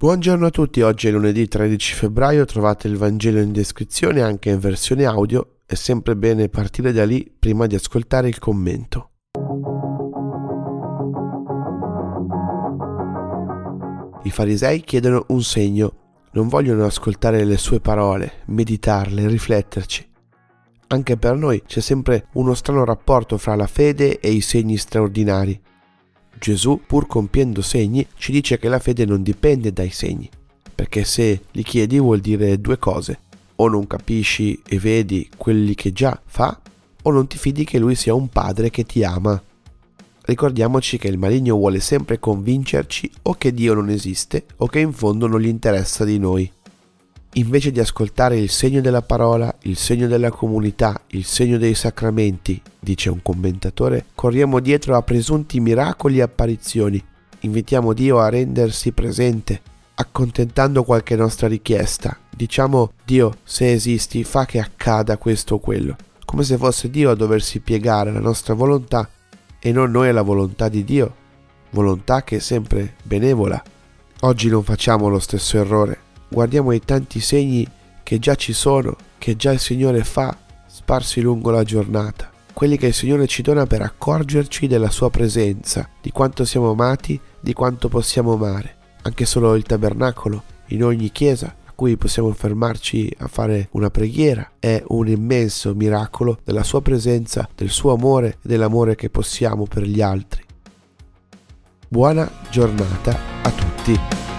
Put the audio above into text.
Buongiorno a tutti, oggi è lunedì 13 febbraio, trovate il Vangelo in descrizione anche in versione audio, è sempre bene partire da lì prima di ascoltare il commento. I farisei chiedono un segno, non vogliono ascoltare le sue parole, meditarle, rifletterci. Anche per noi c'è sempre uno strano rapporto fra la fede e i segni straordinari. Gesù, pur compiendo segni, ci dice che la fede non dipende dai segni, perché se li chiedi vuol dire due cose. O non capisci e vedi quelli che già fa, o non ti fidi che lui sia un padre che ti ama. Ricordiamoci che il maligno vuole sempre convincerci o che Dio non esiste o che in fondo non gli interessa di noi. Invece di ascoltare il segno della parola, il segno della comunità, il segno dei sacramenti, dice un commentatore, corriamo dietro a presunti miracoli e apparizioni. Invitiamo Dio a rendersi presente, accontentando qualche nostra richiesta. Diciamo Dio, se esisti, fa che accada questo o quello, come se fosse Dio a doversi piegare alla nostra volontà e non noi alla volontà di Dio, volontà che è sempre benevola. Oggi non facciamo lo stesso errore guardiamo i tanti segni che già ci sono, che già il Signore fa sparsi lungo la giornata, quelli che il Signore ci dona per accorgerci della sua presenza, di quanto siamo amati, di quanto possiamo amare. Anche solo il tabernacolo, in ogni chiesa, cui possiamo fermarci a fare una preghiera, è un immenso miracolo della sua presenza, del suo amore e dell'amore che possiamo per gli altri. Buona giornata a tutti.